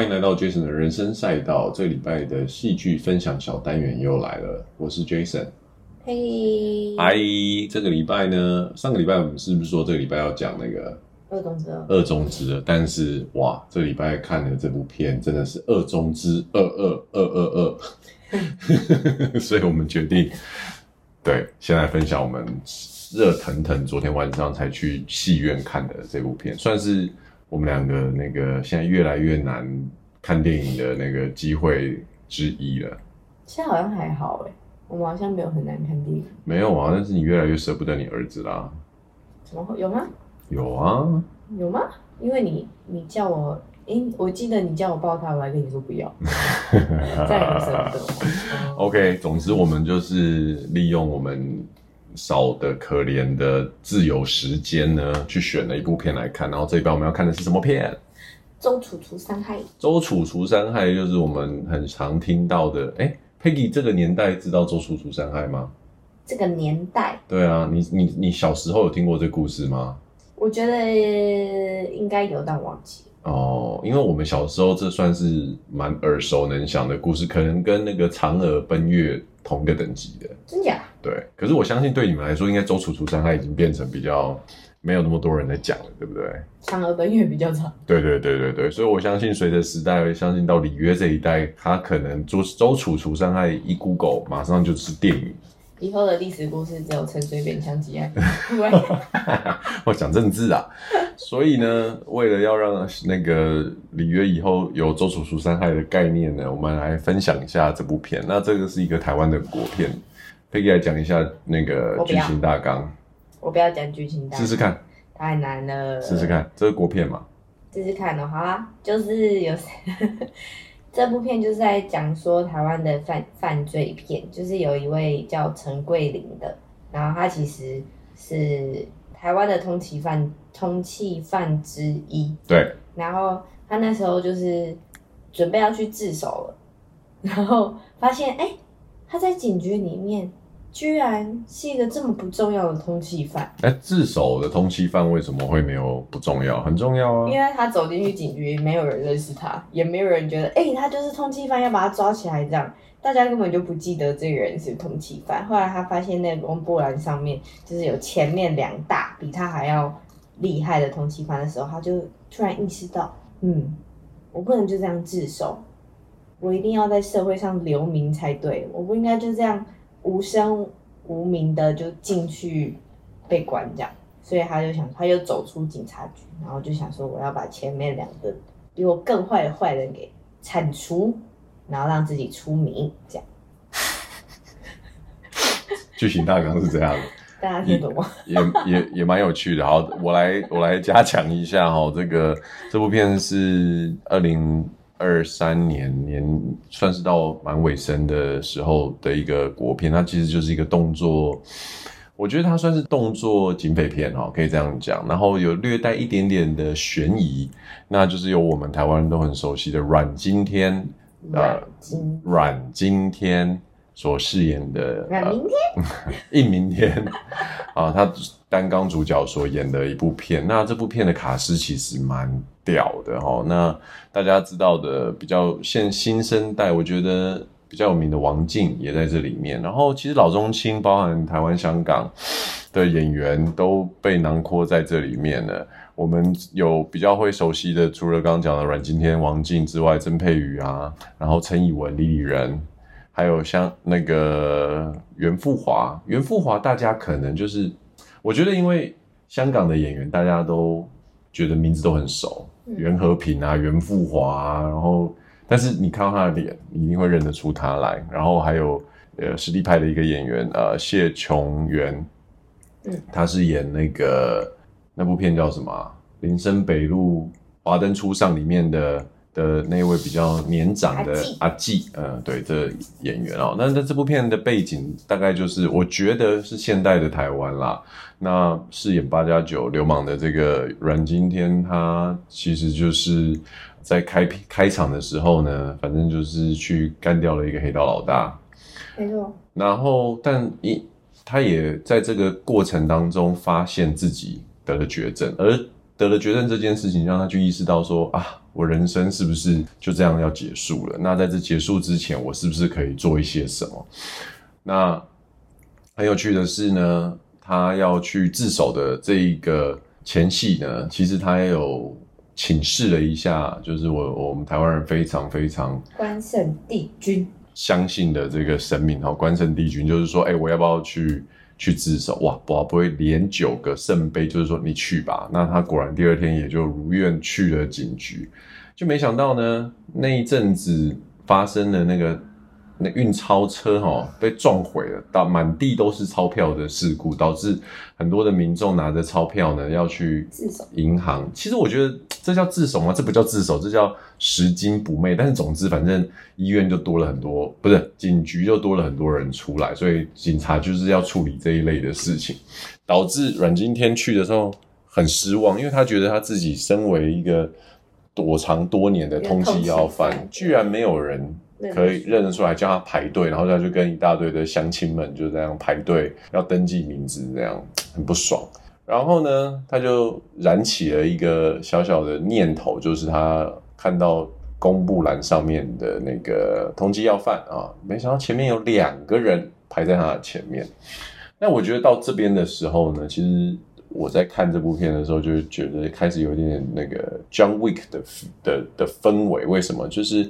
欢迎来到 Jason 的人生赛道。这个礼拜的戏剧分享小单元又来了，我是 Jason。嘿，嗨，这个礼拜呢，上个礼拜我们是不是说这个礼拜要讲那个二中之二？二中之二，但是哇，这个礼拜看的这部片真的是二中之二二二二二，所以我们决定对，先来分享我们热腾腾昨天晚上才去戏院看的这部片，算是。我们两个那个现在越来越难看电影的那个机会之一了。现在好像还好哎，我们好像没有很难看电影。没有啊，但是你越来越舍不得你儿子啦。怎么会有吗？有啊。有吗？因为你你叫我，诶，我记得你叫我抱他，我还跟你说不要。再也舍不得。OK，总之我们就是利用我们。少的可怜的自由时间呢，去选了一部片来看。然后这一半我们要看的是什么片？周楚除三害。周楚除三害就是我们很常听到的。哎，Peggy，这个年代知道周楚除三害吗？这个年代？对啊，你你你小时候有听过这故事吗？我觉得应该有，但忘记。哦，因为我们小时候这算是蛮耳熟能详的故事，可能跟那个嫦娥奔月同个等级的。真假？对，可是我相信对你们来说，应该周楚楚伤害已经变成比较没有那么多人在讲了，对不对？嫦娥奔月比较长。对对对对对，所以我相信随着时代，我相信到里约这一代，他可能周周楚楚伤害一 Google，马上就是电影。以后的历史故事只有陈水扁枪击案。我讲政治啊，所以呢，为了要让那个里约以后有周楚楚伤害的概念呢，我们来分享一下这部片。那这个是一个台湾的国片。Peggy 来讲一下那个剧情大纲。我不要讲剧情大纲，试试看。太难了。试试看，这是国片嘛？试试看哦，好啊，就是有 这部片就是在讲说台湾的犯犯罪片，就是有一位叫陈桂林的，然后他其实是台湾的通缉犯，通缉犯之一。对。然后他那时候就是准备要去自首了，然后发现哎、欸，他在警局里面。居然是一个这么不重要的通缉犯。哎，自首的通缉犯为什么会没有不重要？很重要啊！因为他走进去警局，没有人认识他，也没有人觉得，哎、欸，他就是通缉犯，要把他抓起来。这样，大家根本就不记得这个人是通缉犯。后来他发现那个公布栏上面就是有前面两大比他还要厉害的通缉犯的时候，他就突然意识到，嗯，我不能就这样自首，我一定要在社会上留名才对，我不应该就这样。无声无名的就进去被关这样，所以他就想，他就走出警察局，然后就想说，我要把前面两个比我更坏的坏人给铲除，然后让自己出名这样。剧情大纲是这样的，大家听懂吗？也也也蛮有趣的。好，我来我来加强一下哈，这个这部片是二零。二三年年算是到蛮尾声的时候的一个国片，它其实就是一个动作，我觉得它算是动作警匪片哦，可以这样讲。然后有略带一点点的悬疑，那就是有我们台湾人都很熟悉的阮经天，呃，阮经天所饰演的阮明天，应明天啊，他担纲主角所演的一部片。那这部片的卡司其实蛮。屌的哈，那大家知道的比较现新生代，我觉得比较有名的王静也在这里面。然后其实老中青，包含台湾、香港的演员都被囊括在这里面了。我们有比较会熟悉的，除了刚刚讲的阮经天、王静之外，曾沛瑜啊，然后陈以文、李李仁，还有像那个袁富华。袁富华大家可能就是，我觉得因为香港的演员大家都觉得名字都很熟。袁和平啊，袁富华啊，然后，但是你看到他的脸，你一定会认得出他来。然后还有呃实力派的一个演员，呃谢琼媛，嗯，他是演那个那部片叫什么啊？林森北路华灯初上里面的。的那位比较年长的阿季，嗯，对，这个、演员哦，那那这部片的背景大概就是，我觉得是现代的台湾啦。那饰演八加九流氓的这个阮经天，他其实就是在开开场的时候呢，反正就是去干掉了一个黑道老大，没错。然后，但一他也在这个过程当中发现自己得了绝症，而得了绝症这件事情，让他去意识到说啊，我人生是不是就这样要结束了？那在这结束之前，我是不是可以做一些什么？那很有趣的是呢，他要去自首的这一个前夕呢，其实他也有请示了一下，就是我我们台湾人非常非常关圣帝君相信的这个神明哈，关圣帝君就是说，哎、欸，我要不要去去自首？哇，不不会连九个圣杯，就是说你去吧。那他果然第二天也就如愿去了警局，就没想到呢，那一阵子发生了那个。那运钞车哈被撞毁了，到满地都是钞票的事故，导致很多的民众拿着钞票呢要去银行。其实我觉得这叫自首吗？这不叫自首，这叫拾金不昧。但是总之，反正医院就多了很多，不是警局就多了很多人出来，所以警察就是要处理这一类的事情，导致阮经天去的时候很失望，因为他觉得他自己身为一个躲藏多年的通缉要犯，居然没有人。可以认得出来，叫他排队，然后他就跟一大堆的乡亲们就这样排队要登记名字，这样很不爽。然后呢，他就燃起了一个小小的念头，就是他看到公布栏上面的那个通缉要犯啊，没想到前面有两个人排在他的前面。那我觉得到这边的时候呢，其实我在看这部片的时候，就觉得开始有点点那个 John Wick 的的的氛围。为什么？就是。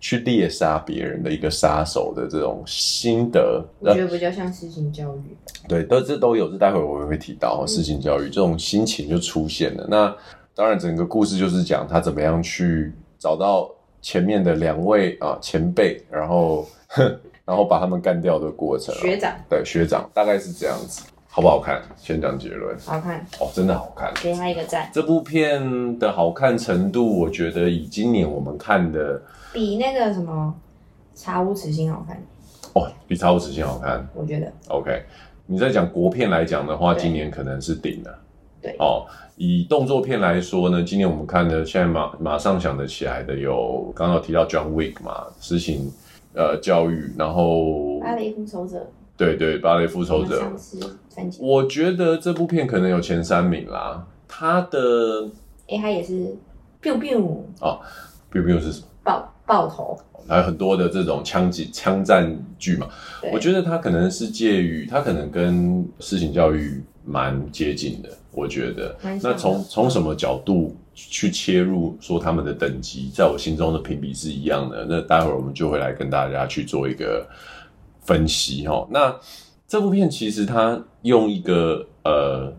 去猎杀别人的一个杀手的这种心得，我觉得比较像私刑教育。对，都这都有，这待会我也会提到私刑教育这种心情就出现了。那当然，整个故事就是讲他怎么样去找到前面的两位啊前辈，然后 然后把他们干掉的过程。学长，对，学长大概是这样子，好不好看？先讲结论。好看哦，真的好看，给他一个赞。这部片的好看程度，我觉得以今年我们看的。比那个什么《查无此心》好看哦，比《查无此心》好看，我觉得。OK，你在讲国片来讲的话，今年可能是顶了。对哦，以动作片来说呢，今年我们看的现在马马上想得起来的有，刚刚有提到 John Wick 嘛，实行呃教育，然后芭蕾复仇者，对对，芭蕾复仇者，我觉得这部片可能有前三名啦。他的，哎、欸，他也是 biu biu 哦，biu biu 是什么？爆爆头，还有很多的这种枪击枪战剧嘛，我觉得它可能是介于，它可能跟事情教育蛮接近的。我觉得，那从从什么角度去切入，说他们的等级，在我心中的评比是一样的。那待会儿我们就会来跟大家去做一个分析哈。那这部片其实它用一个呃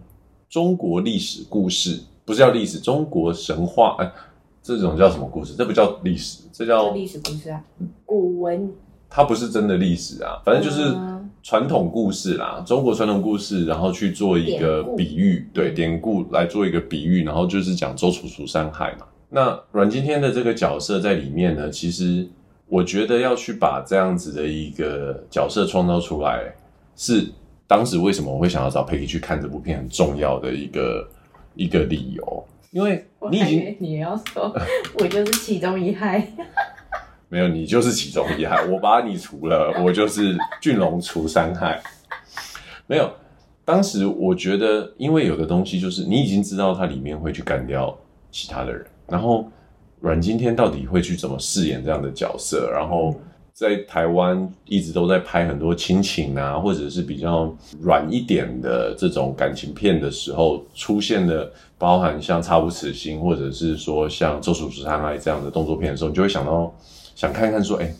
中国历史故事，不是叫历史，中国神话哎。这种叫什么故事？这不叫历史，这叫历史故事啊，古文。它不是真的历史啊，反正就是传统故事啦，嗯、中国传统故事，然后去做一个比喻，对典故来做一个比喻，然后就是讲周楚除三害嘛。那阮经天的这个角色在里面呢，其实我觉得要去把这样子的一个角色创造出来，是当时为什么我会想要找佩奇去看这部片很重要的一个一个理由。因为你已经，你也要说，我就是其中一害。没有，你就是其中一害。我把你除了，我就是俊龙除三害。没有，当时我觉得，因为有的东西就是你已经知道它里面会去干掉其他的人，然后阮经天到底会去怎么饰演这样的角色，然后。在台湾一直都在拍很多亲情啊，或者是比较软一点的这种感情片的时候，出现的包含像《查无此心》，或者是说像《周处除三害》这样的动作片的时候，你就会想到想看看说，哎、欸，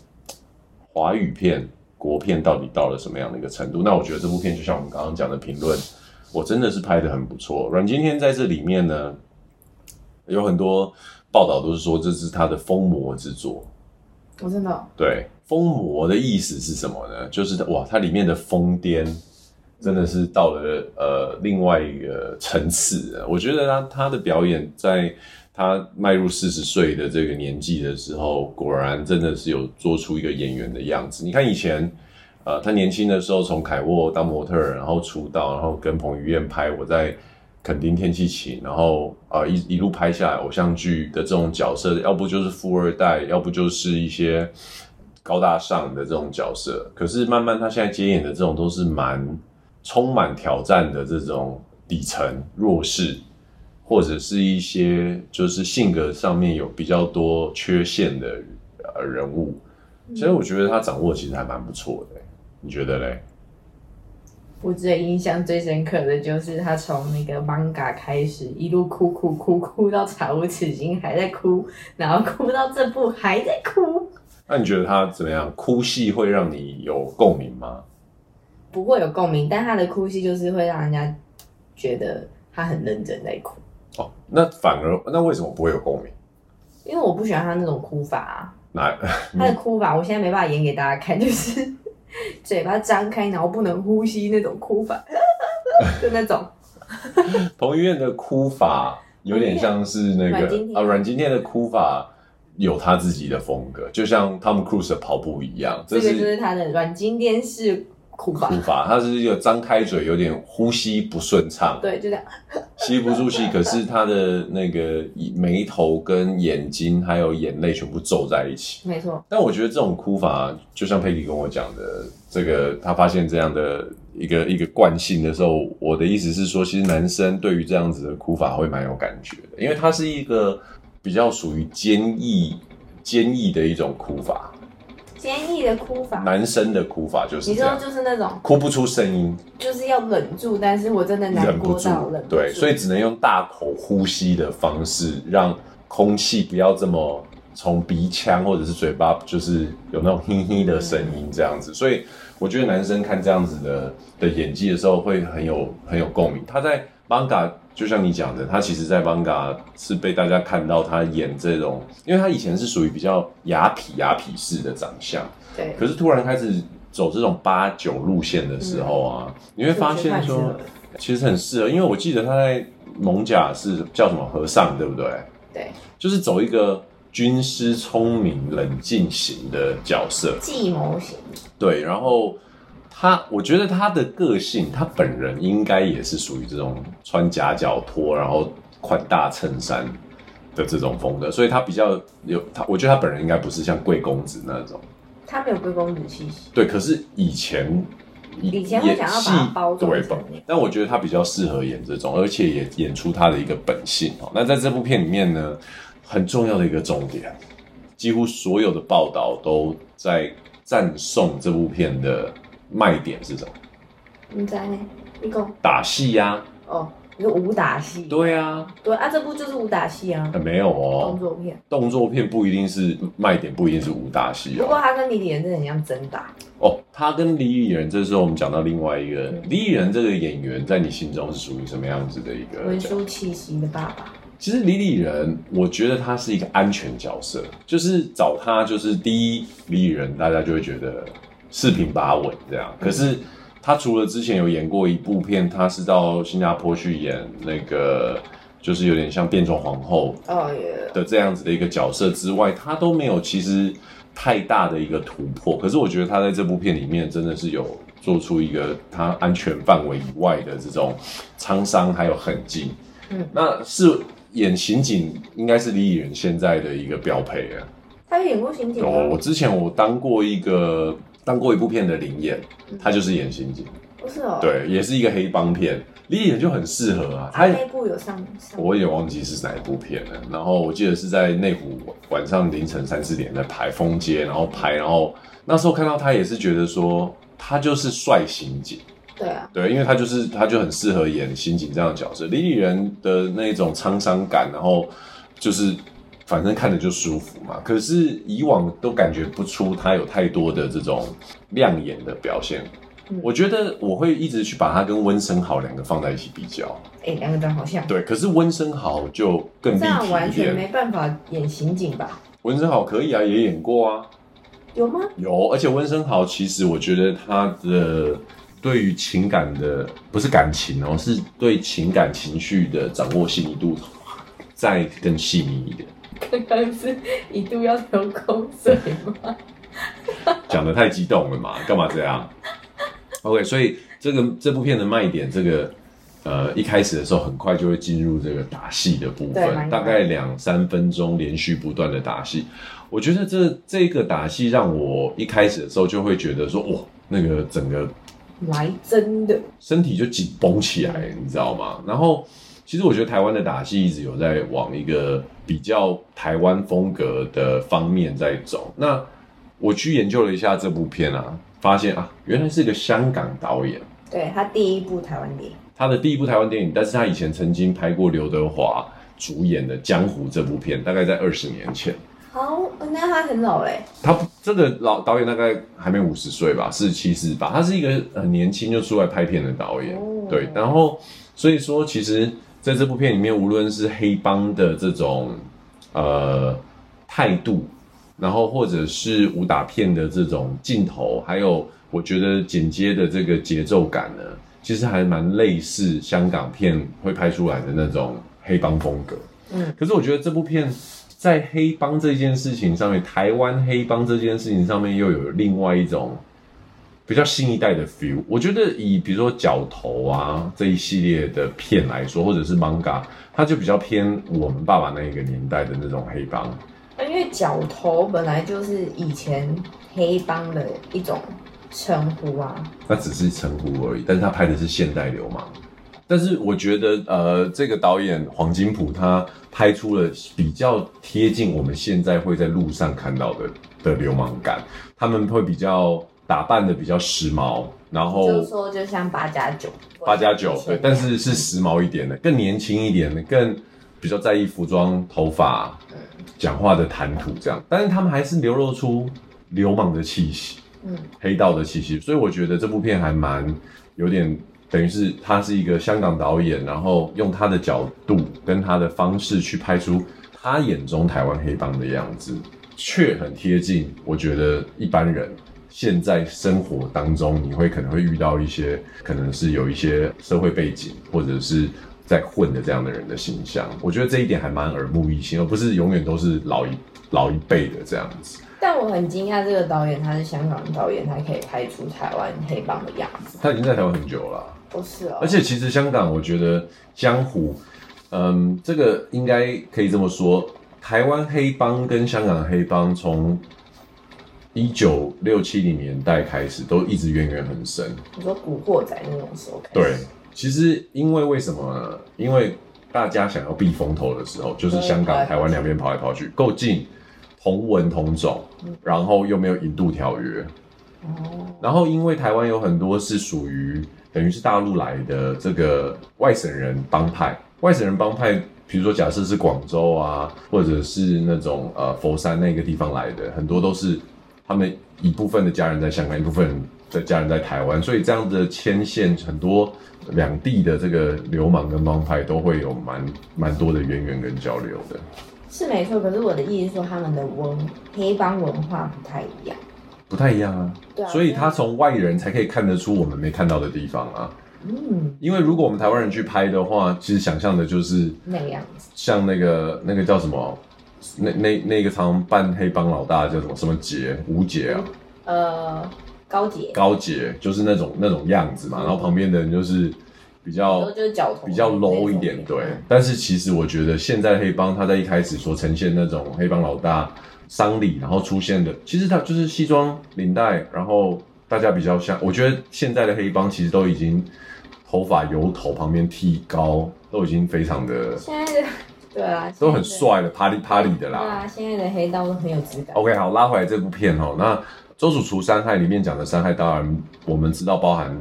华语片、国片到底到了什么样的一个程度？那我觉得这部片就像我们刚刚讲的评论，我真的是拍得很不错。阮经天在这里面呢，有很多报道都是说这是他的疯魔之作。我真的对。疯魔的意思是什么呢？就是哇，它里面的疯癫真的是到了呃另外一个层次。我觉得他他的表演，在他迈入四十岁的这个年纪的时候，果然真的是有做出一个演员的样子。你看以前，呃，他年轻的时候从凯渥当模特，然后出道，然后跟彭于晏拍《我在垦丁天气晴》，然后啊、呃、一一路拍下来偶像剧的这种角色，要不就是富二代，要不就是一些。高大上的这种角色，可是慢慢他现在接演的这种都是蛮充满挑战的这种底层弱势，或者是一些就是性格上面有比较多缺陷的呃人物，其实我觉得他掌握其实还蛮不错的，你觉得嘞？我最印象最深刻的就是他从那个 manga 开始，一路哭哭哭哭到查无此心还在哭，然后哭到这部还在哭。那你觉得他怎么样？哭戏会让你有共鸣吗？不会有共鸣，但他的哭戏就是会让人家觉得他很认真在哭。哦，那反而那为什么不会有共鸣？因为我不喜欢他那种哭法啊。那 他的哭法，我现在没办法演给大家看，就是。嘴巴张开，然后不能呼吸那种哭法，就那种。彭于晏的哭法有点像是那个啊，阮经天的哭法有他自己的风格，就像 Tom Cruise 的跑步一样。这个就是他的阮经天式。哭法，哭法，他是一个张开嘴，有点呼吸不顺畅，对，就这样，吸不住气。可是他的那个眉头跟眼睛还有眼泪全部皱在一起，没错。但我觉得这种哭法，就像佩蒂跟我讲的，这个他发现这样的一个一个惯性的时候，我的意思是说，其实男生对于这样子的哭法会蛮有感觉的，因为它是一个比较属于坚毅、坚毅的一种哭法。坚毅的哭法，男生的哭法就是，你说就是那种哭不出声音，就是要忍住，但是我真的难过到忍不住，对，所以只能用大口呼吸的方式，让空气不要这么从鼻腔或者是嘴巴，就是有那种嘿嘿的声音这样子。所以我觉得男生看这样子的的演技的时候，会很有很有共鸣。他在 manga 就像你讲的，他其实，在 manga 是被大家看到他演这种，因为他以前是属于比较雅痞雅痞式的长相，对。可是突然开始走这种八九路线的时候啊，嗯、你会发现说，其实很适合，因为我记得他在蒙甲是叫什么和尚，对不对？对，就是走一个军师聪明冷静型的角色，计谋型。对，然后。他，我觉得他的个性，他本人应该也是属于这种穿夹脚拖，然后宽大衬衫的这种风格，所以他比较有他，我觉得他本人应该不是像贵公子那种，他没有贵公子气息。对，可是以前以前会想要把包装，但我觉得他比较适合演这种，而且也演出他的一个本性哦。那在这部片里面呢，很重要的一个重点，几乎所有的报道都在赞颂这部片的。卖点是什么？你在呢？你讲打戏呀、啊？哦，你说武打戏？对啊，对啊，这部就是武打戏啊。没有哦，动作片。动作片不一定是卖点，不一定是武打戏哦。不过他跟李李仁真的很像真打。哦，他跟李李仁，这时候我们讲到另外一个李李仁这个演员，在你心中是属于什么样子的一个文书气息的爸爸？其实李李仁，我觉得他是一个安全角色，就是找他，就是第一李李仁，大家就会觉得。四平八稳这样，可是他除了之前有演过一部片，他是到新加坡去演那个，就是有点像变装皇后的这样子的一个角色之外，他都没有其实太大的一个突破。可是我觉得他在这部片里面真的是有做出一个他安全范围以外的这种沧桑还有痕迹。嗯，那是演刑警，应该是李李仁现在的一个标配啊。他演过刑警吗？我之前我当过一个。当过一部片的林演，他就是演刑警，不是哦，对，也是一个黑帮片，李李仁就很适合啊。他那部有上，上我也忘记是哪一部片了。然后我记得是在内湖晚上凌晨三四点在排风街，然后拍，然后那时候看到他也是觉得说他就是帅刑警，对啊，对，因为他就是他就很适合演刑警这样的角色。李李仁的那种沧桑感，然后就是。反正看着就舒服嘛，可是以往都感觉不出他有太多的这种亮眼的表现。嗯、我觉得我会一直去把它跟温升豪两个放在一起比较。哎、欸，两个长好像。对，可是温升豪就更立体完全没办法演刑警吧？温升豪可以啊，也演过啊。有吗？有，而且温升豪其实我觉得他的对于情感的不是感情哦、喔，是对情感情绪的掌握细腻度再更细腻一点。刚刚是一度要流口水吗？讲的太激动了嘛？干嘛这样？OK，所以这个这部片的卖点，这个呃一开始的时候很快就会进入这个打戏的部分，大概两三分钟连续不断的打戏。我觉得这这个打戏让我一开始的时候就会觉得说，哇，那个整个来真的，身体就紧绷起来，你知道吗？然后。其实我觉得台湾的打戏一直有在往一个比较台湾风格的方面在走。那我去研究了一下这部片啊，发现啊，原来是个香港导演。对，他第一部台湾电影，他的第一部台湾电影，但是他以前曾经拍过刘德华主演的《江湖》这部片，大概在二十年前。好，那他很老嘞。他这个老导演大概还没五十岁吧，四十七四八。他是一个很年轻就出来拍片的导演。哦、对，然后所以说，其实在这部片里面，无论是黑帮的这种呃态度，然后或者是武打片的这种镜头，还有我觉得剪接的这个节奏感呢，其实还蛮类似香港片会拍出来的那种黑帮风格。嗯，可是我觉得这部片。在黑帮这件事情上面，台湾黑帮这件事情上面又有另外一种比较新一代的 feel。我觉得以比如说角头啊这一系列的片来说，或者是 manga，它就比较偏我们爸爸那一个年代的那种黑帮。因为角头本来就是以前黑帮的一种称呼啊，那只是称呼而已。但是他拍的是现代流氓。但是我觉得，呃，这个导演黄金普他拍出了比较贴近我们现在会在路上看到的的流氓感，他们会比较打扮的比较时髦，然后就说就像八加九，八加九对，但是是时髦一点的，更年轻一点的，更比较在意服装、头发、讲话的谈吐这样，但是他们还是流露出流氓的气息，嗯，黑道的气息，所以我觉得这部片还蛮有点。等于是他是一个香港导演，然后用他的角度跟他的方式去拍出他眼中台湾黑帮的样子，却很贴近。我觉得一般人现在生活当中，你会可能会遇到一些可能是有一些社会背景或者是在混的这样的人的形象。我觉得这一点还蛮耳目一新，而不是永远都是老一老一辈的这样子。但我很惊讶，这个导演他是香港导演，他可以拍出台湾黑帮的样子。他已经在台湾很久了。不是哦，而且其实香港，我觉得江湖，嗯，这个应该可以这么说，台湾黑帮跟香港黑帮从一九六七零年代开始都一直渊源很深。你说古惑仔那种时候？对，其实因为为什么呢？因为大家想要避风头的时候，就是香港、台湾两边跑来跑去，够近，同文同种，然后又没有引渡条约。哦。然后因为台湾有很多是属于。等于是大陆来的这个外省人帮派，外省人帮派，比如说假设是广州啊，或者是那种呃佛山那个地方来的，很多都是他们一部分的家人在香港，一部分的家人在台湾，所以这样的牵线，很多两地的这个流氓跟帮派都会有蛮蛮多的渊源跟交流的。是没错，可是我的意思是说，他们的文黑帮文化不太一样。不太一样啊，对啊，所以他从外人才可以看得出我们没看到的地方啊。嗯，因为如果我们台湾人去拍的话，其实想象的就是那个样子，像那个那个叫什么，那那那个常扮黑帮老大叫什么什么杰吴杰啊？呃，高杰，高杰就是那种那种样子嘛，嗯、然后旁边的人就是比较就是比较 low 一点，对。但是其实我觉得现在黑帮他在一开始所呈现那种黑帮老大。丧礼，然后出现的，其实他就是西装领带，然后大家比较像，我觉得现在的黑帮其实都已经头发油头旁边剃高，都已经非常的，现在的对啊，都很帅的，party party 的啦。对啊，现在的黑道都很有质感。OK，好，拉回来这部片哦，那周处除三害里面讲的三害，当然我们知道包含。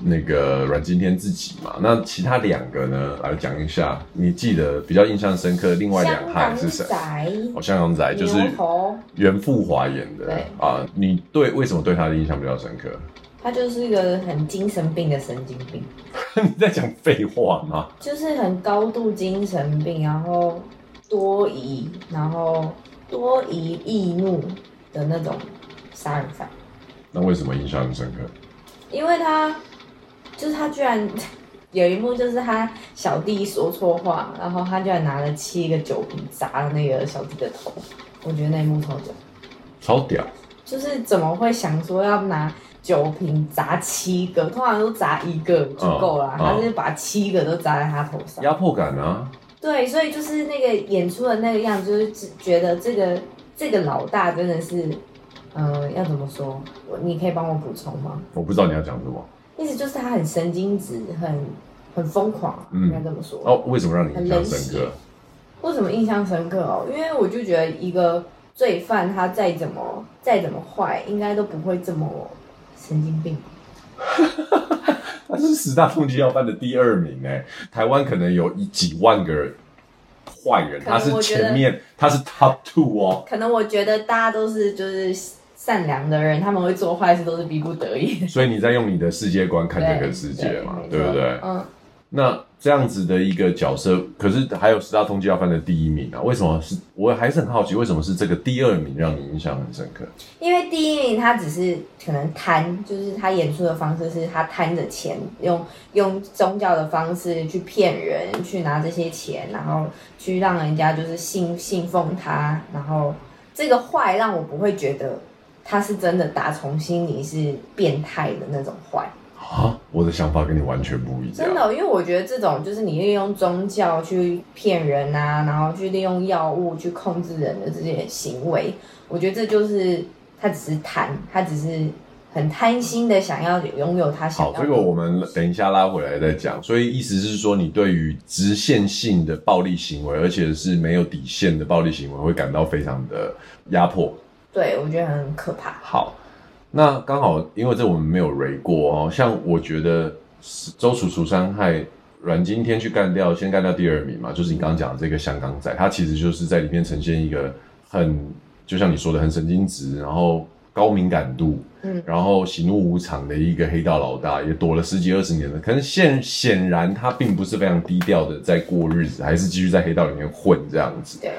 那个阮经天自己嘛，那其他两个呢？来讲一下，你记得比较印象深刻，另外两害是谁？哦，香港仔就是袁富华演的。对啊，你对为什么对他的印象比较深刻？他就是一个很精神病的神经病。你在讲废话吗？就是很高度精神病，然后多疑，然后多疑易怒的那种杀人犯。那为什么印象很深刻？因为他。就是他居然 有一幕，就是他小弟说错话，然后他居然拿了七个酒瓶砸了那个小弟的头。我觉得那一幕超屌，超屌。就是怎么会想说要拿酒瓶砸七个？通常都砸一个就够了，他是把七个都砸在他头上。压迫感啊！对，所以就是那个演出的那个样子，就是觉得这个这个老大真的是，呃，要怎么说？你可以帮我补充吗？我不知道你要讲什么。意思就是他很神经质，很很疯狂，应该这么说。哦，为什么让你印象深刻？为什么印象深刻哦？因为我就觉得一个罪犯他再怎么再怎么坏，应该都不会这么神经病。他是十大通缉要犯的第二名哎，台湾可能有一几万个坏人，他是前面，他是 top two 哦。可能我觉得大家都是就是善良的人，他们会做坏事都是逼不得已。所以你在用你的世界观看这个世界嘛，对不对？嗯。那这样子的一个角色，可是还有十大通缉要犯的第一名啊？为什么是？我还是很好奇，为什么是这个第二名让你印象很深刻？因为第一名他只是可能贪，就是他演出的方式是他贪着钱，用用宗教的方式去骗人，去拿这些钱，然后去让人家就是信 信奉他，然后这个坏让我不会觉得他是真的打从心里是变态的那种坏。啊，我的想法跟你完全不一样。真的，因为我觉得这种就是你利用宗教去骗人啊，然后去利用药物去控制人的这些行为，我觉得这就是他只是贪，他只是很贪心的想要拥有他想要。好，这个我们等一下拉回来再讲。所以意思是说，你对于直线性的暴力行为，而且是没有底线的暴力行为，会感到非常的压迫。对，我觉得很可怕。好。那刚好，因为这我们没有雷过哦。像我觉得周楚除三害，阮经天去干掉，先干掉第二名嘛，就是你刚刚讲的这个香港仔，他其实就是在里面呈现一个很，就像你说的很神经质，然后高敏感度，嗯，然后喜怒无常的一个黑道老大，也躲了十几二十年了。可是现显然他并不是非常低调的在过日子，还是继续在黑道里面混这样子。对。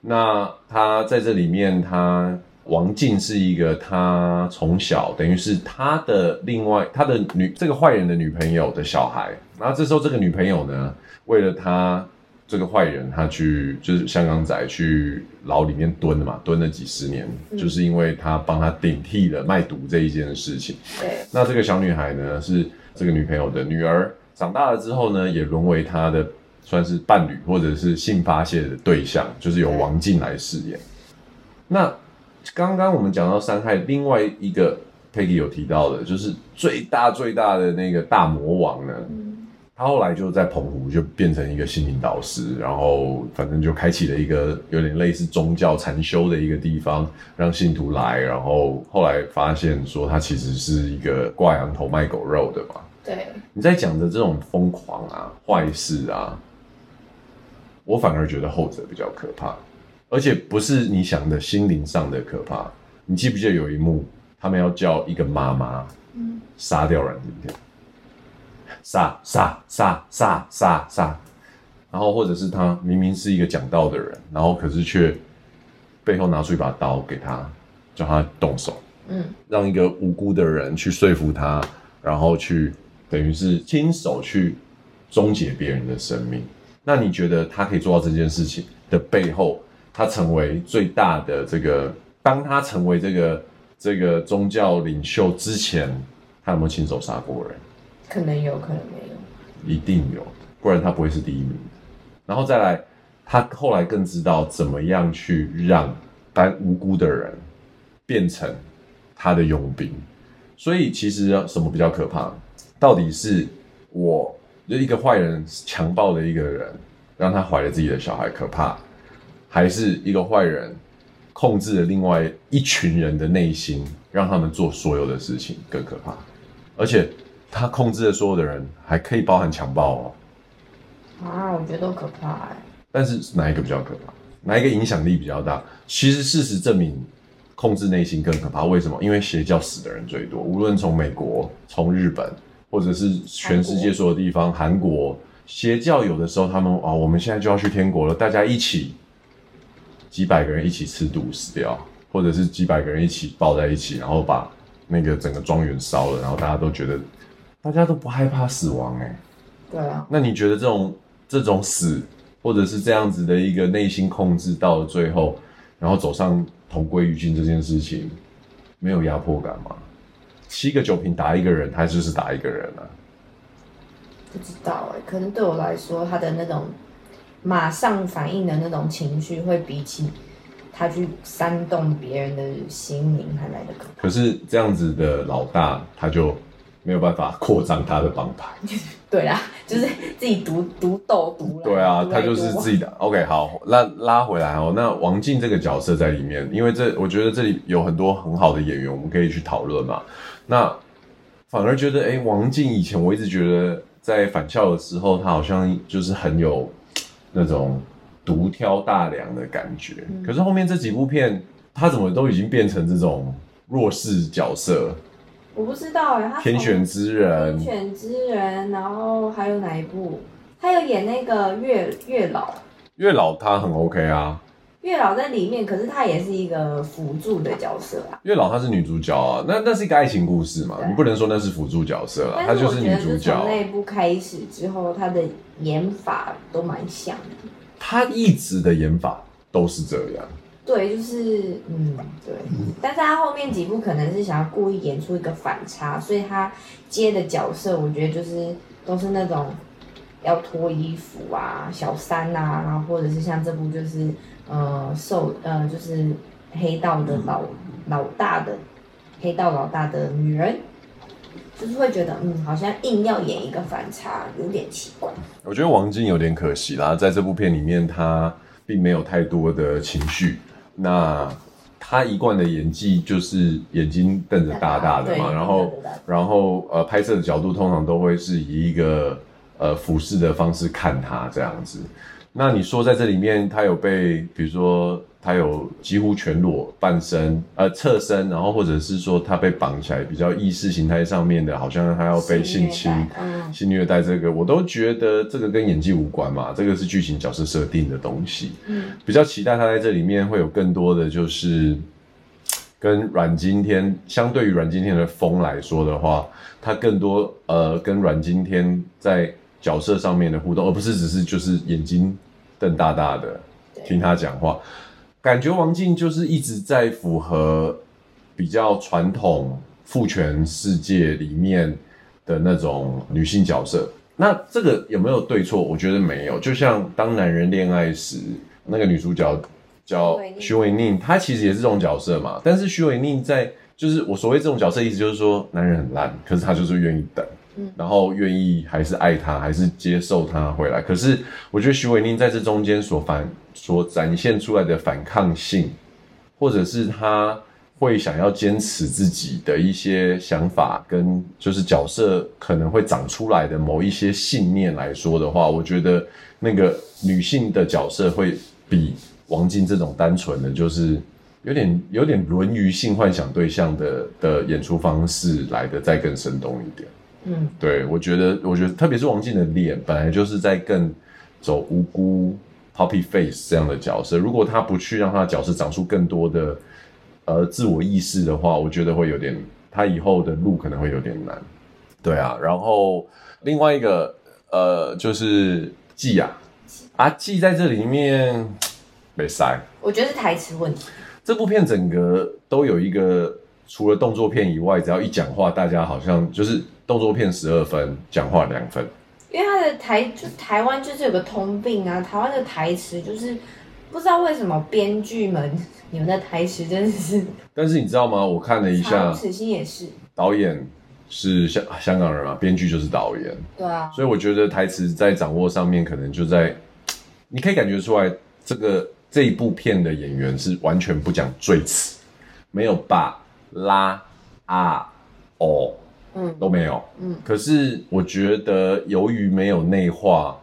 那他在这里面他。王静是一个他从小等于是他的另外他的女这个坏人的女朋友的小孩，然后这时候这个女朋友呢，为了他这个坏人，他去就是香港仔去牢里面蹲了嘛，蹲了几十年，嗯、就是因为他帮他顶替了卖毒这一件事情。对，那这个小女孩呢，是这个女朋友的女儿，长大了之后呢，也沦为他的算是伴侣或者是性发泄的对象，就是由王静来饰演。那刚刚我们讲到伤害，另外一个 Peggy 有提到的，就是最大最大的那个大魔王呢，他后来就在澎湖就变成一个心灵导师，然后反正就开启了一个有点类似宗教禅修的一个地方，让信徒来，然后后来发现说他其实是一个挂羊头卖狗肉的嘛。对，你在讲的这种疯狂啊、坏事啊，我反而觉得后者比较可怕。而且不是你想的心灵上的可怕。你记不记得有一幕，他们要叫一个妈妈，嗯杀掉阮经天，杀杀杀杀杀杀，然后或者是他明明是一个讲道的人，然后可是却背后拿出一把刀给他，叫他动手，嗯，让一个无辜的人去说服他，然后去等于是亲手去终结别人的生命。那你觉得他可以做到这件事情的背后？他成为最大的这个，当他成为这个这个宗教领袖之前，他有没有亲手杀过人？可能有，可能没有。一定有，不然他不会是第一名。然后再来，他后来更知道怎么样去让单无辜的人变成他的佣兵。所以其实什么比较可怕？到底是我就一个坏人强暴的一个人，让他怀了自己的小孩，可怕？还是一个坏人控制了另外一群人的内心，让他们做所有的事情更可怕。而且他控制的所有的人，还可以包含强暴哦。啊，我觉得都可怕哎。但是哪一个比较可怕？哪一个影响力比较大？其实事实证明，控制内心更可怕。为什么？因为邪教死的人最多。无论从美国、从日本，或者是全世界所有地方，韩国，韩国邪教有的时候他们啊，我们现在就要去天国了，大家一起。几百个人一起吃毒死掉，或者是几百个人一起抱在一起，然后把那个整个庄园烧了，然后大家都觉得，大家都不害怕死亡哎、欸。对啊。那你觉得这种这种死，或者是这样子的一个内心控制到了最后，然后走上同归于尽这件事情，没有压迫感吗？七个酒瓶打一个人，他就是打一个人啊。不知道哎、欸，可能对我来说，他的那种。马上反应的那种情绪，会比起他去煽动别人的心灵还来得可怕。可是这样子的老大，他就没有办法扩张他的帮派。对啊，就是自己独独斗独来。对啊，他就是自己的。OK，好，那拉回来哦。那王静这个角色在里面，因为这我觉得这里有很多很好的演员，我们可以去讨论嘛。那反而觉得，哎、欸，王静以前我一直觉得在返校的时候，他好像就是很有那种独挑大梁的感觉。嗯、可是后面这几部片，他怎么都已经变成这种弱势角色？我不知道哎，他天选之人，天选之人，然后还有哪一部？他有演那个月月老，月老他很 OK 啊。月老在里面，可是她也是一个辅助的角色啊。月老她是女主角啊，那那是一个爱情故事嘛，你不能说那是辅助角色啊，她就是女主角。从那部开始之后，她的演法都蛮像的。她一直的演法都是这样。对，就是嗯，对，但是她后面几部可能是想要故意演出一个反差，所以她接的角色，我觉得就是都是那种要脱衣服啊、小三啊，然后或者是像这部就是呃受呃就是黑道的老老大的黑道老大的女人，就是会觉得嗯，好像硬要演一个反差，有点奇怪。我觉得王晶有点可惜啦，在这部片里面，他并没有太多的情绪。那他一贯的演技就是眼睛瞪着大大的嘛，然后然后呃拍摄的角度通常都会是以一个呃俯视的方式看他这样子。那你说在这里面他有被比如说。他有几乎全裸半身，呃，侧身，然后或者是说他被绑起来，比较意识形态上面的，好像他要被性侵、性虐待，这个我都觉得这个跟演技无关嘛，这个是剧情角色设定的东西。嗯，比较期待他在这里面会有更多的就是跟阮经天，相对于阮经天的风来说的话，他更多呃跟阮经天在角色上面的互动，而不是只是就是眼睛瞪大大的听他讲话。感觉王静就是一直在符合比较传统父权世界里面的那种女性角色。那这个有没有对错？我觉得没有。就像《当男人恋爱时》，那个女主角叫徐伟宁，她其实也是这种角色嘛。但是徐伟宁在就是我所谓这种角色，意思就是说男人很烂，可是他就是愿意等。然后愿意还是爱他，还是接受他回来。可是我觉得许玮宁在这中间所反所展现出来的反抗性，或者是他会想要坚持自己的一些想法，跟就是角色可能会长出来的某一些信念来说的话，我觉得那个女性的角色会比王静这种单纯的，就是有点有点轮于性幻想对象的的演出方式来的再更生动一点。嗯，对，我觉得，我觉得，特别是王静的脸，本来就是在更走无辜 puppy face 这样的角色。如果他不去让他的角色长出更多的呃自我意识的话，我觉得会有点，他以后的路可能会有点难。对啊，然后另外一个呃就是季啊，啊季在这里面没塞，我觉得是台词问题。这部片整个都有一个，除了动作片以外，只要一讲话，大家好像就是。动作片十二分，讲话两分。因为他的台就台湾就是有个通病啊，台湾的台词就是不知道为什么编剧们你们的台词真的是。但是你知道吗？我看了一下，此心也是导演是香香港人啊，编剧就是导演。对啊。所以我觉得台词在掌握上面，可能就在你可以感觉出来，这个这一部片的演员是完全不讲赘词，没有把拉啊哦。嗯，都没有。嗯，可是我觉得，由于没有内化，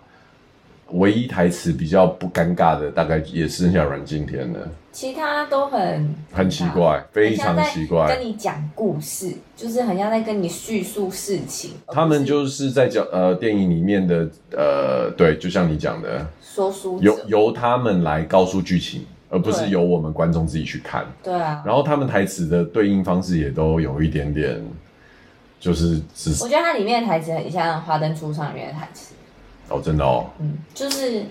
唯一台词比较不尴尬的，大概也剩下阮经天了。其他都很很奇怪，非常奇怪。跟你讲故事，就是很像在跟你叙述事情。他们就是在讲呃电影里面的呃对，就像你讲的说书，由由他们来告诉剧情，而不是由我们观众自己去看。对啊。然后他们台词的对应方式也都有一点点。就是是，我觉得它里面的台词很像《华灯初上》里面的台词。哦，真的哦。嗯，就是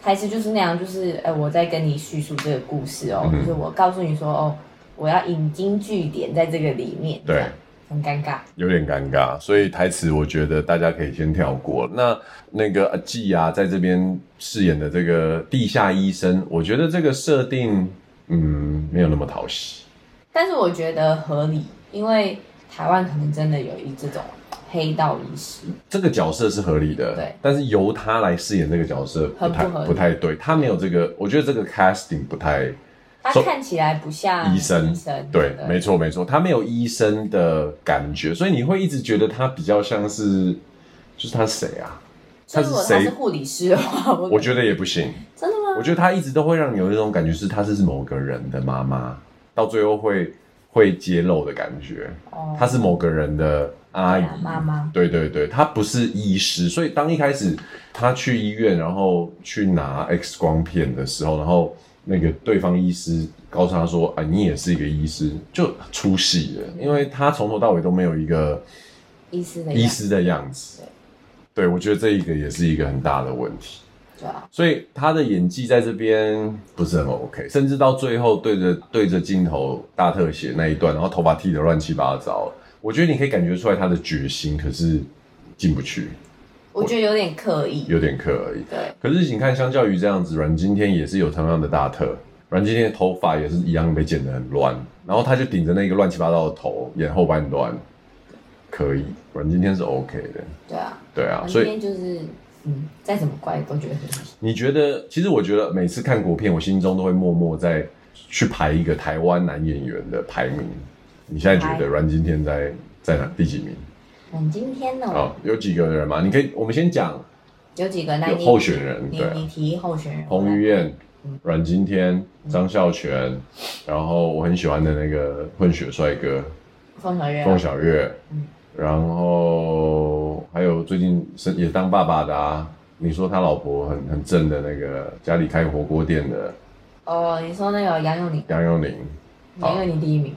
台词就是那样，就是呃，我在跟你叙述这个故事哦，嗯、就是我告诉你说哦，我要引经据典在这个里面。对，很尴尬，有点尴尬。所以台词我觉得大家可以先跳过。那那个阿季啊，在这边饰演的这个地下医生，我觉得这个设定嗯没有那么讨喜，但是我觉得合理，因为。台湾可能真的有一这种黑道医师，这个角色是合理的，对。但是由他来饰演这个角色不太不，不太对，他没有这个，我觉得这个 casting 不太。他看起来不像医生，医生对，对，没错没错，他没有医生的感觉，所以你会一直觉得他比较像是，就是他谁啊？他是谁？是护理师的话，我觉得也不行。真的吗？我觉得他一直都会让你有一种感觉，是他是某个人的妈妈，到最后会会揭露的感觉。哦，他是某个人的阿姨妈妈。对对对，他不是医师，所以当一开始他去医院，然后去拿 X 光片的时候，然后。那个对方医师告诉他说：“啊，你也是一个医师，就出戏了，因为他从头到尾都没有一个医师的医师的样子。对，我觉得这一个也是一个很大的问题。对啊，所以他的演技在这边不是很 OK，甚至到最后对着对着镜头大特写那一段，然后头发剃得乱七八糟，我觉得你可以感觉出来他的决心，可是进不去。”我觉得有点刻意，有点刻意。对，可是你看，相较于这样子，阮经天也是有同样的大特，阮经天的头发也是一样被剪得很乱，然后他就顶着那个乱七八糟的头演后半段，可以，阮经天是 OK 的。对啊，对啊，所以就是，嗯，再怎么怪都觉得很。你觉得？其实我觉得每次看国片，我心中都会默默在去排一个台湾男演员的排名。你现在觉得阮经天在在哪第几名？阮经天呢？哦，有几个人嘛？你可以，我们先讲。有几个？那你候选人，对，你提候选人。彭于晏、阮经天、张孝全，然后我很喜欢的那个混血帅哥，凤小岳。凤小岳，然后还有最近是也当爸爸的啊。你说他老婆很很正的那个，家里开火锅店的。哦，你说那个杨佑宁。杨佑宁。杨佑宁第一名。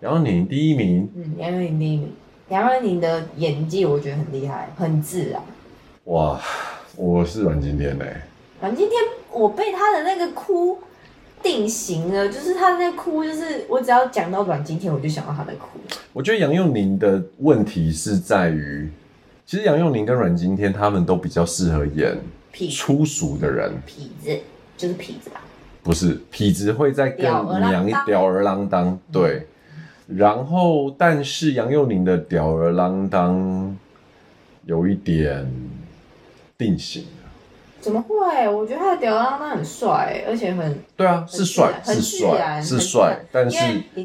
杨佑宁第一名。嗯，杨佑宁第一名。杨佑宁的演技我觉得很厉害，很自然。哇，我是阮经天嘞、欸。阮经天，我被他的那个哭定型了，就是他在哭，就是我只要讲到阮经天，我就想到他在哭。我觉得杨佑宁的问题是在于，其实杨佑宁跟阮经天他们都比较适合演粗俗的人。痞子就是痞子吧？不是，痞子会在更娘一吊儿郎当，对。然后，但是杨佑宁的吊儿郎当有一点定型。怎么会？我觉得他的吊儿郎当很帅，而且很对啊，是帅，是帅，是帅。但是，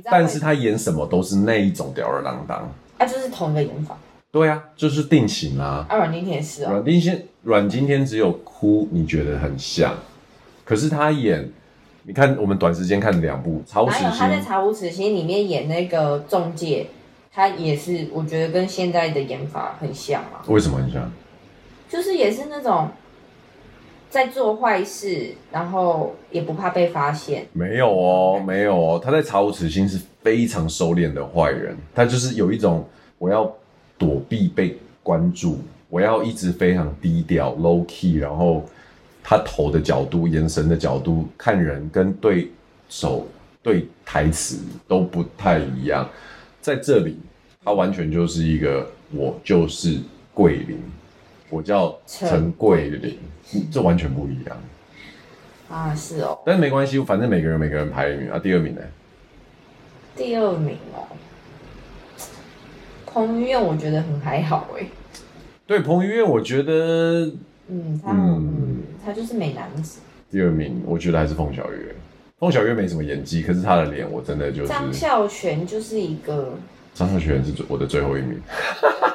但是他演什么都是那一种吊儿郎当。啊，就是同一个演法。对啊，就是定型啊。啊，阮经天也是啊。阮经天，阮经天只有哭，你觉得很像，可是他演。你看，我们短时间看两部《查无此心》，他在《查无此心》里面演那个中介，他也是，我觉得跟现在的演法很像啊。为什么很像？就是也是那种在做坏事，然后也不怕被发现。没有哦，没有哦，他在《查无此心》是非常收敛的坏人，他就是有一种我要躲避被关注，我要一直非常低调 low key，然后。他头的角度、眼神的角度看人，跟对手对台词都不太一样。在这里，他完全就是一个我就是桂林，我叫陈桂林，这完全不一样啊！是哦，但是没关系，反正每个人每个人排一名啊。第二名呢？第二名哦，彭于晏我觉得很还好哎。对，彭于晏我觉得。嗯，他嗯，他就是美男子。第二名，我觉得还是凤小岳。凤小岳没什么演技，可是他的脸，我真的就是。张孝全就是一个。张孝全是我的最后一名。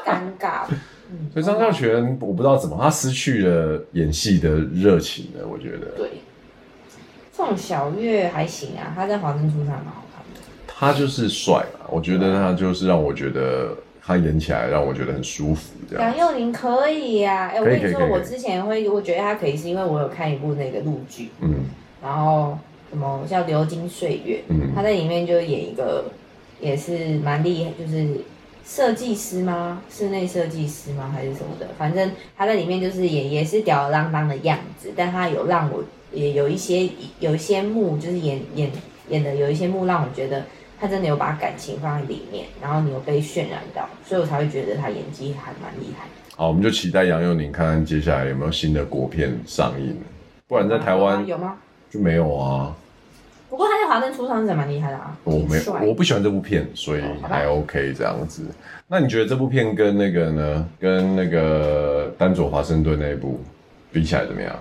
尴尬。嗯、所以张孝全，我不知道怎么，他失去了演戏的热情了。我觉得。对。宋小月还行啊，他在《华灯初上》蛮好看的。他就是帅嘛，我觉得他就是让我觉得。他演起来让我觉得很舒服，这样。杨佑宁可以呀、啊，哎、欸，我跟你说，我之前会我觉得他可以，是因为我有看一部那个陆剧，嗯，然后什么叫《流金岁月》，嗯，他在里面就演一个也是蛮厉害，就是设计师吗？室内设计师吗？还是什么的？反正他在里面就是也也是吊儿郎当的样子，但他有让我也有一些有一些幕，就是演演演的有一些幕让我觉得。他真的有把感情放在里面，然后你有被渲染到，所以我才会觉得他演技还蛮厉害。好，我们就期待杨佑宁看看接下来有没有新的国片上映，不然在台湾、啊、有吗？就没有啊。不过他在华灯初上是蛮厉害的啊。我没有，我不喜欢这部片，所以还 OK 这样子。那你觉得这部片跟那个呢？跟那个丹佐华盛顿那一部比起来怎么样？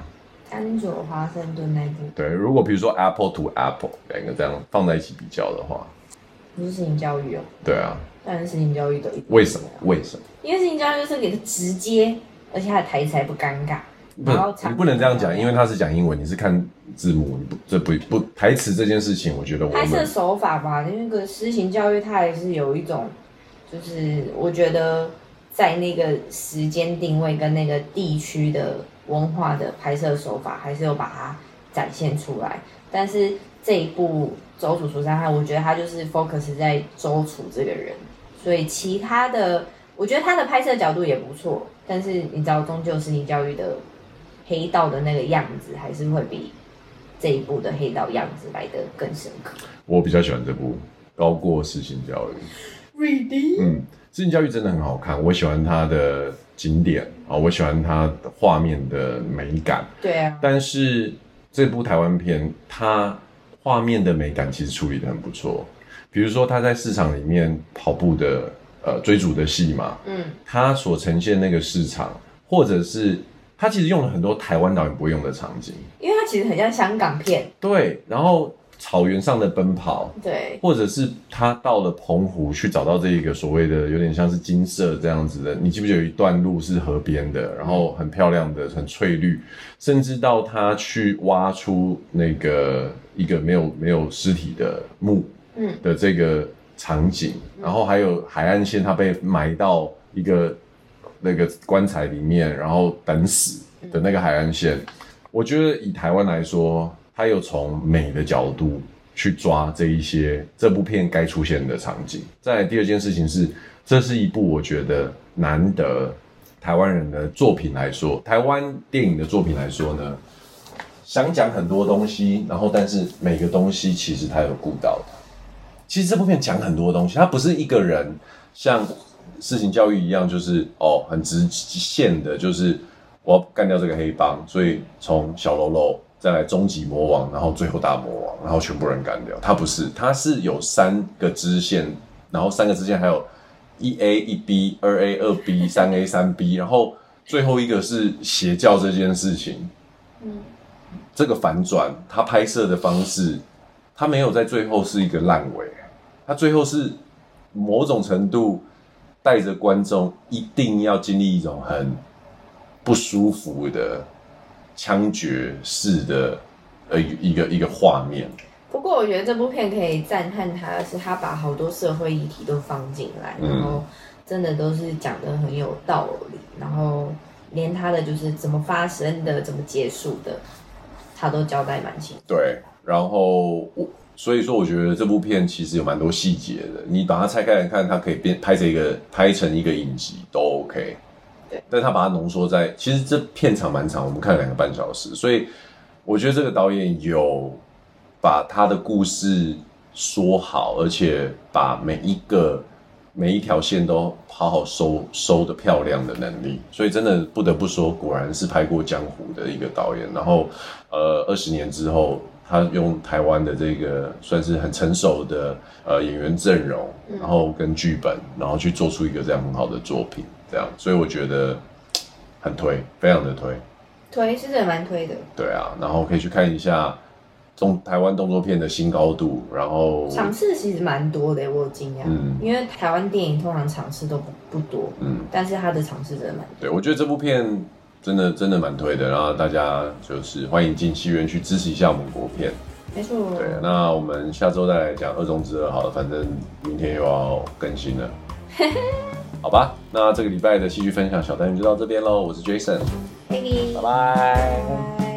丹佐华盛顿那部。对，如果比如说 Apple to Apple 两个这样放在一起比较的话，不是实行教育哦。对啊。当然是性教育的。为什么？为什么？因为性教育就是给他直接，而且他的台词还不尴尬。不，你不能这样讲，因为他是讲英文，你是看字幕，你不这不不台词这件事情，我觉得我拍摄手法吧，那个实行教育，它还是有一种，就是我觉得在那个时间定位跟那个地区的文化的拍摄手法，还是有把它展现出来。但是这一部《周楚除三害》，我觉得他就是 focus 在周楚这个人，所以其他的，我觉得他的拍摄角度也不错，但是你知道，终究是你教育的。黑道的那个样子，还是会比这一部的黑道样子来的更深刻。我比较喜欢这部，高过实行教育。Really？嗯，实行教育真的很好看，我喜欢它的景点啊，我喜欢它的画面的美感。对啊。但是这部台湾片，它画面的美感其实处理的很不错。比如说他在市场里面跑步的呃追逐的戏嘛，嗯，他所呈现那个市场，或者是。他其实用了很多台湾导演不会用的场景，因为他其实很像香港片。对，然后草原上的奔跑，对，或者是他到了澎湖去找到这一个所谓的有点像是金色这样子的，你记不记得有一段路是河边的，然后很漂亮的，很翠绿，甚至到他去挖出那个一个没有没有尸体的墓，嗯。的这个场景，然后还有海岸线，他被埋到一个。那个棺材里面，然后等死的那个海岸线，我觉得以台湾来说，它有从美的角度去抓这一些这部片该出现的场景。再来第二件事情是，这是一部我觉得难得台湾人的作品来说，台湾电影的作品来说呢，想讲很多东西，然后但是每个东西其实他有顾到。其实这部片讲很多东西，它不是一个人像。事情教育一样，就是哦，很直线的，就是我要干掉这个黑帮，所以从小喽啰再来终极魔王，然后最后大魔王，然后全部人干掉。他不是，他是有三个支线，然后三个支线还有一 A 一 B 二 A 二 B 三 A 三 B，然后最后一个是邪教这件事情。嗯，这个反转，他拍摄的方式，他没有在最后是一个烂尾，他最后是某种程度。带着观众一定要经历一种很不舒服的枪决式的呃一个一个画面。不过我觉得这部片可以赞叹他的是，他把好多社会议题都放进来，然后真的都是讲的很有道理，然后连他的就是怎么发生的、怎么结束的，他都交代蛮清楚。对，然后我。所以说，我觉得这部片其实有蛮多细节的。你把它拆开来看，它可以变拍成一个拍成一个影集都 OK。对，但他把它浓缩在，其实这片场蛮长，我们看了两个半小时。所以我觉得这个导演有把他的故事说好，而且把每一个每一条线都好好收收的漂亮的能力。所以真的不得不说，果然是拍过江湖的一个导演。然后，呃，二十年之后。他用台湾的这个算是很成熟的呃演员阵容，然后跟剧本，然后去做出一个这样很好的作品，这样，所以我觉得很推，非常的推，推是真的蛮推的。对啊，然后可以去看一下中台湾动作片的新高度，然后场次其实蛮多的，我有惊讶，嗯，因为台湾电影通常场次都不不多，嗯，但是他的场次真的蛮多。对，我觉得这部片。真的真的蛮推的，然后大家就是欢迎进戏院去支持一下我们国片。没错。对，那我们下周再来讲《二中之二》好了，反正明天又要更新了。好吧，那这个礼拜的戏剧分享小单元就到这边喽。我是 Jason，拜拜。